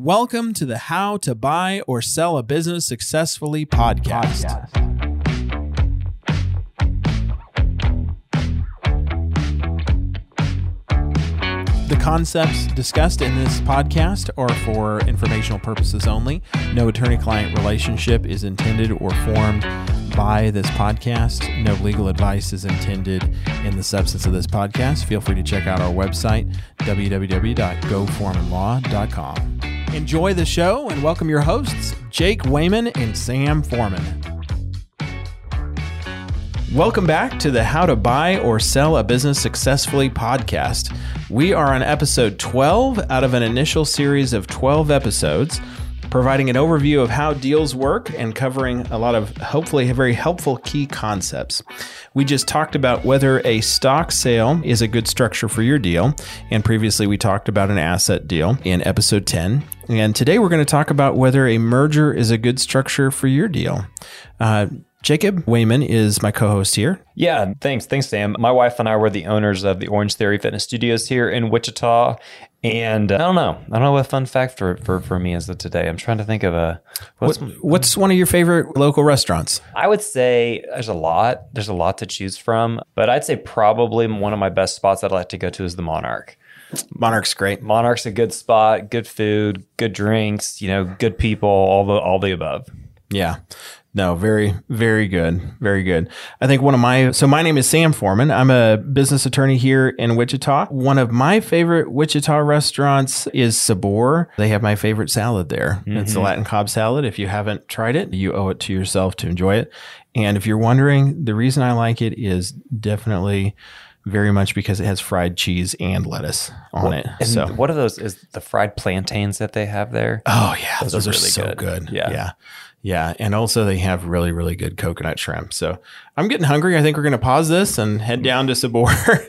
Welcome to the How to Buy or Sell a Business Successfully podcast. The concepts discussed in this podcast are for informational purposes only. No attorney client relationship is intended or formed by this podcast. No legal advice is intended in the substance of this podcast. Feel free to check out our website, www.goforemanlaw.com. Enjoy the show and welcome your hosts, Jake Wayman and Sam Foreman. Welcome back to the How to Buy or Sell a Business Successfully podcast. We are on episode 12 out of an initial series of 12 episodes, providing an overview of how deals work and covering a lot of hopefully very helpful key concepts. We just talked about whether a stock sale is a good structure for your deal, and previously we talked about an asset deal in episode 10. And today we're going to talk about whether a merger is a good structure for your deal. Uh, Jacob Wayman is my co-host here. Yeah, thanks. Thanks, Sam. My wife and I were the owners of the Orange Theory Fitness Studios here in Wichita. And uh, I don't know. I don't know what fun fact for, for, for me is that today. I'm trying to think of a what's, what, what's one of your favorite local restaurants? I would say there's a lot. There's a lot to choose from, but I'd say probably one of my best spots that I'd like to go to is the Monarch. Monarch's great. Monarch's a good spot, good food, good drinks, you know, good people, all the all the above. Yeah. No, very, very good. Very good. I think one of my, so my name is Sam Foreman. I'm a business attorney here in Wichita. One of my favorite Wichita restaurants is Sabor. They have my favorite salad there. Mm-hmm. It's the Latin Cobb salad. If you haven't tried it, you owe it to yourself to enjoy it. And if you're wondering, the reason I like it is definitely very much because it has fried cheese and lettuce on well, it. so what are those? Is the fried plantains that they have there? Oh yeah, those, those are, really so good. good. Yeah, yeah. Yeah, and also they have really really good coconut shrimp. So I'm getting hungry. I think we're going to pause this and head down to Sabor.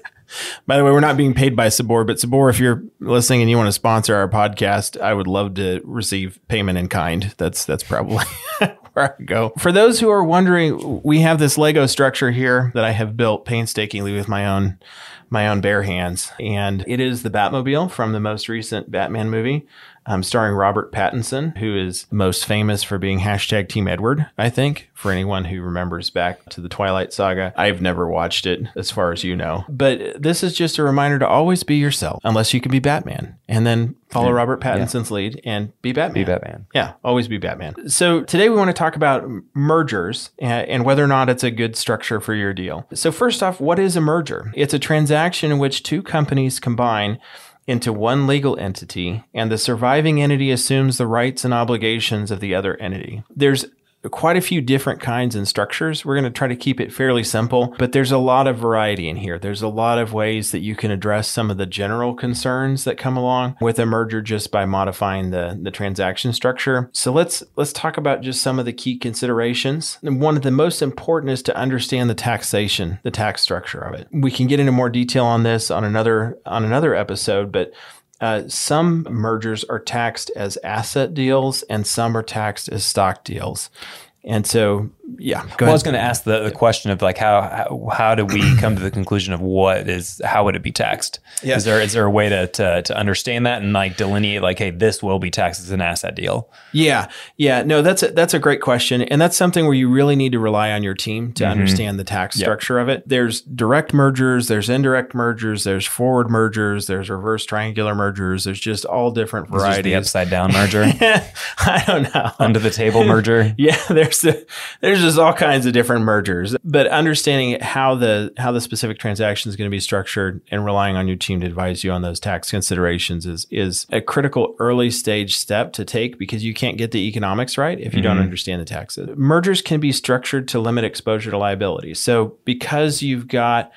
by the way, we're not being paid by Sabor, but Sabor, if you're listening and you want to sponsor our podcast, I would love to receive payment in kind. That's that's probably where I go. For those who are wondering, we have this Lego structure here that I have built painstakingly with my own my own bare hands, and it is the Batmobile from the most recent Batman movie um, starring Robert Pattinson, who is most famous for being hashtag Team Edward, I think, for anyone who remembers back to the Twilight Saga. I've never watched it, as far as you know. But this is just a reminder to always be yourself, unless you can be Batman. And then follow Robert Pattinson's yeah. lead and be Batman. Be Batman. Yeah, always be Batman. So today we want to talk about mergers and whether or not it's a good structure for your deal. So, first off, what is a merger? It's a transaction in which two companies combine into one legal entity, and the surviving entity assumes the rights and obligations of the other entity. There's quite a few different kinds and structures. We're going to try to keep it fairly simple, but there's a lot of variety in here. There's a lot of ways that you can address some of the general concerns that come along with a merger just by modifying the, the transaction structure. So let's let's talk about just some of the key considerations. And one of the most important is to understand the taxation, the tax structure of it. We can get into more detail on this on another on another episode, but uh, some mergers are taxed as asset deals and some are taxed as stock deals. And so yeah. Well, I was going to ask the, the question of like how, how how do we come to the conclusion of what is how would it be taxed? Yeah. Is there is there a way to, to to understand that and like delineate like hey this will be taxed as an asset deal? Yeah, yeah. No, that's a, that's a great question, and that's something where you really need to rely on your team to mm-hmm. understand the tax yep. structure of it. There's direct mergers, there's indirect mergers, there's forward mergers, there's reverse triangular mergers. There's just all different varieties. the upside down merger. I don't know. Under the table merger. yeah, there's a, there's there's just all kinds of different mergers, but understanding how the how the specific transaction is going to be structured and relying on your team to advise you on those tax considerations is is a critical early stage step to take because you can't get the economics right if you mm-hmm. don't understand the taxes. Mergers can be structured to limit exposure to liability. So because you've got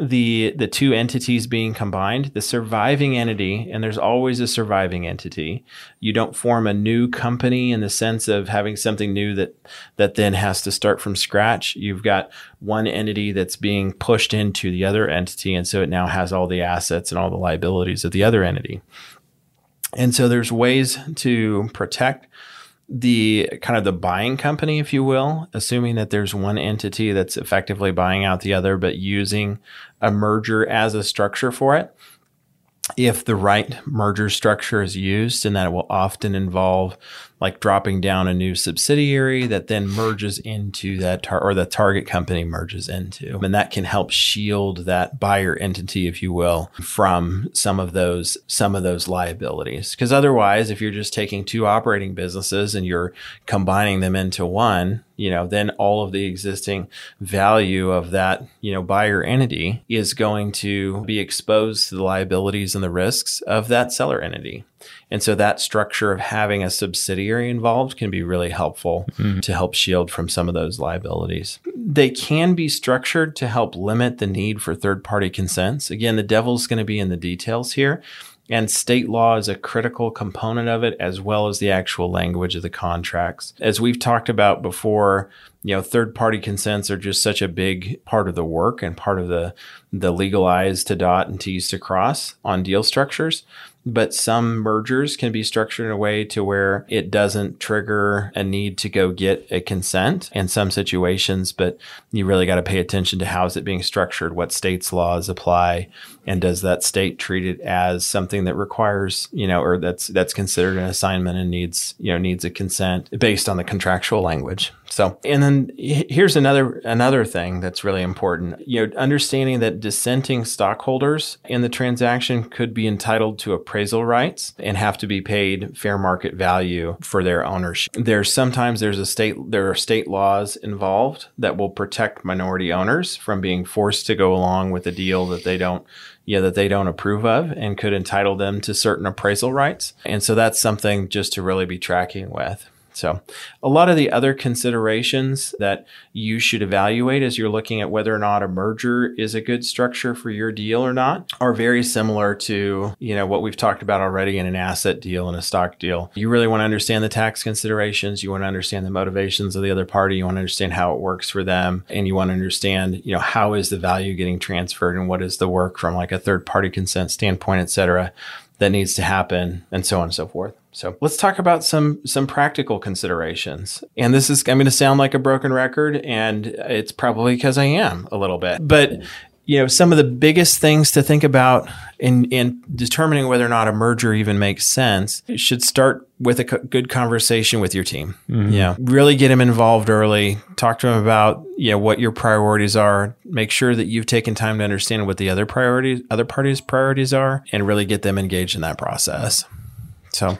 the the two entities being combined the surviving entity and there's always a surviving entity. You don't form a new company in the sense of having something new that that then has to start from scratch. You've got one entity that's being pushed into the other entity and so it now has all the assets and all the liabilities of the other entity. And so there's ways to protect the kind of the buying company, if you will, assuming that there's one entity that's effectively buying out the other, but using a merger as a structure for it. if the right merger structure is used, and that it will often involve like dropping down a new subsidiary that then merges into that tar- or the target company merges into. And that can help shield that buyer entity, if you will, from some of those, some of those liabilities. Cause otherwise, if you're just taking two operating businesses and you're combining them into one, you know, then all of the existing value of that, you know, buyer entity is going to be exposed to the liabilities and the risks of that seller entity. And so that structure of having a subsidiary involved can be really helpful mm-hmm. to help shield from some of those liabilities. They can be structured to help limit the need for third party consents. Again, the devil's going to be in the details here. And state law is a critical component of it, as well as the actual language of the contracts. As we've talked about before, you know, third party consents are just such a big part of the work and part of the, the legal I's to dot and T's to cross on deal structures but some mergers can be structured in a way to where it doesn't trigger a need to go get a consent in some situations but you really got to pay attention to how is it being structured what states laws apply and does that state treat it as something that requires you know or that's that's considered an assignment and needs you know needs a consent based on the contractual language. So and then here's another another thing that's really important. You know understanding that dissenting stockholders in the transaction could be entitled to appraisal rights and have to be paid fair market value for their ownership there's sometimes there's a state there are state laws involved that will protect minority owners from being forced to go along with a deal that they don't yeah, that they don't approve of and could entitle them to certain appraisal rights. And so that's something just to really be tracking with. So, a lot of the other considerations that you should evaluate as you're looking at whether or not a merger is a good structure for your deal or not are very similar to, you know, what we've talked about already in an asset deal and a stock deal. You really want to understand the tax considerations, you want to understand the motivations of the other party, you want to understand how it works for them, and you want to understand, you know, how is the value getting transferred and what is the work from like a third party consent standpoint, et cetera, that needs to happen and so on and so forth. So let's talk about some some practical considerations. And this is I'm going to sound like a broken record, and it's probably because I am a little bit. But you know, some of the biggest things to think about in in determining whether or not a merger even makes sense should start with a co- good conversation with your team. Mm-hmm. Yeah, really get them involved early. Talk to them about you know what your priorities are. Make sure that you've taken time to understand what the other priorities, other parties' priorities are, and really get them engaged in that process. So.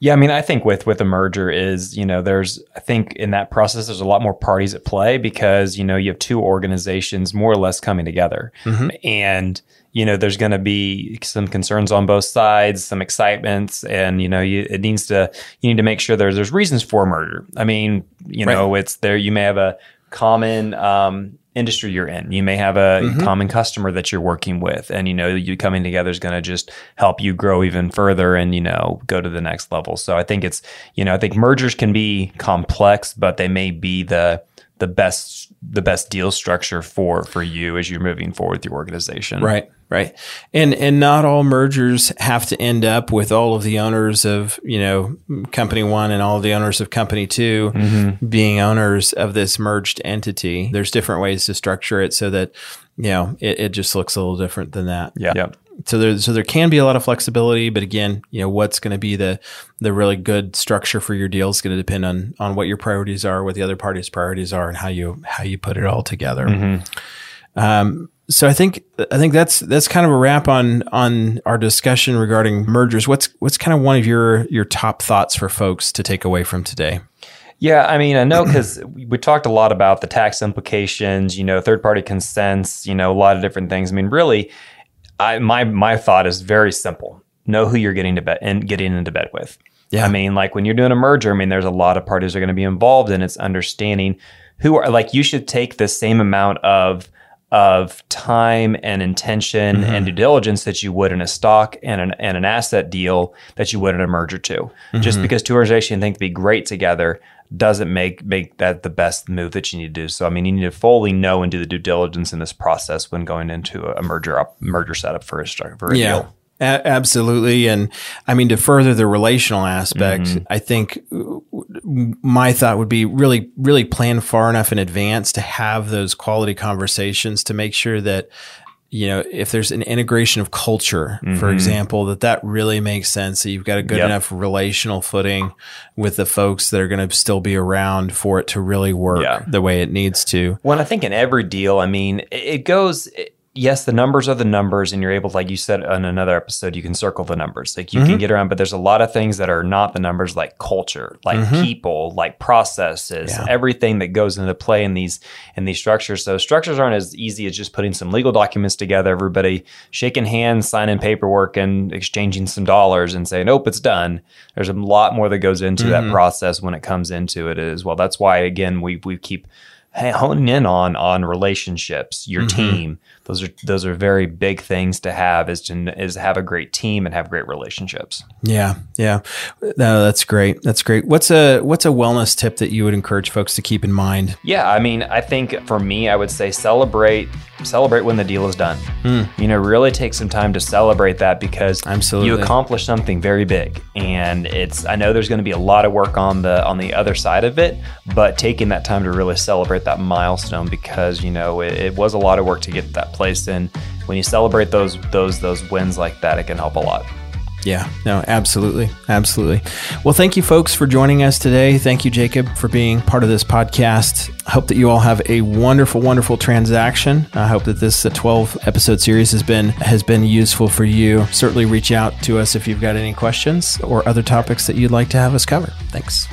Yeah, I mean, I think with with a merger is you know there's I think in that process there's a lot more parties at play because you know you have two organizations more or less coming together, mm-hmm. and you know there's going to be some concerns on both sides, some excitements, and you know you, it needs to you need to make sure there's there's reasons for a merger. I mean, you know, right. it's there. You may have a common um, industry you're in. You may have a mm-hmm. common customer that you're working with, and you know you coming together is going to just help you grow even further and you know go to the next level. So I think it's you know I think mergers can be complex, but they may be the the best the best deal structure for for you as you're moving forward with your organization. Right. Right. And and not all mergers have to end up with all of the owners of, you know, company 1 and all of the owners of company 2 mm-hmm. being owners of this merged entity. There's different ways to structure it so that, you know, it, it just looks a little different than that. Yeah. yeah. So there so there can be a lot of flexibility, but again, you know, what's going to be the the really good structure for your deal is going to depend on on what your priorities are, what the other party's priorities are and how you how you put it all together. Mm-hmm. Um, so I think I think that's that's kind of a wrap on on our discussion regarding mergers. What's what's kind of one of your your top thoughts for folks to take away from today? Yeah, I mean, I know because we talked a lot about the tax implications, you know, third party consents, you know, a lot of different things. I mean, really, I my my thought is very simple: know who you're getting to bed and getting into bed with. Yeah, I mean, like when you're doing a merger, I mean, there's a lot of parties are going to be involved, and it's understanding who are like you should take the same amount of of time and intention mm-hmm. and due diligence that you would in a stock and an, and an asset deal that you would in a merger too. Mm-hmm. Just because two organizations think to be great together doesn't make make that the best move that you need to do. So I mean, you need to fully know and do the due diligence in this process when going into a merger up, merger setup for a, for a yeah. deal. A- absolutely. And I mean, to further the relational aspect, mm-hmm. I think my thought would be really, really plan far enough in advance to have those quality conversations to make sure that you know, if there's an integration of culture, mm-hmm. for example, that that really makes sense. That you've got a good yep. enough relational footing with the folks that are going to still be around for it to really work yeah. the way it needs to. Well, I think in every deal, I mean, it goes. It, yes, the numbers are the numbers, and you're able, like you said on another episode, you can circle the numbers. Like you mm-hmm. can get around, but there's a lot of things that are not the numbers, like culture, like mm-hmm. people, like processes, yeah. everything that goes into play in these in these structures. So structures aren't as easy as just putting some legal documents together, everybody shaking hands, signing paperwork, and exchanging some dollars and saying, "Nope, it's done." There's a lot more that goes into mm-hmm. that process when it comes into it as well. That's why, again, we we keep honing in on on relationships, your mm-hmm. team. Those are those are very big things to have is to is to have a great team and have great relationships. Yeah, yeah, no, that's great. That's great. What's a what's a wellness tip that you would encourage folks to keep in mind? Yeah, I mean, I think for me, I would say celebrate celebrate when the deal is done. Mm. You know, really take some time to celebrate that because Absolutely. you accomplished something very big, and it's. I know there's going to be a lot of work on the on the other side of it, but taking that time to really celebrate that milestone because you know it, it was a lot of work to get that place, and when you celebrate those those those wins like that, it can help a lot. Yeah, no, absolutely. Absolutely. Well, thank you, folks, for joining us today. Thank you, Jacob, for being part of this podcast. I hope that you all have a wonderful, wonderful transaction. I hope that this uh, 12 episode series has been has been useful for you. Certainly reach out to us if you've got any questions or other topics that you'd like to have us cover. Thanks.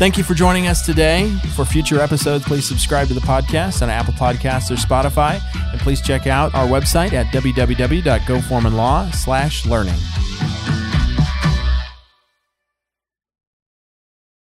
Thank you for joining us today. For future episodes, please subscribe to the podcast on Apple Podcasts or Spotify. And please check out our website at www.goforemanlaw slash learning.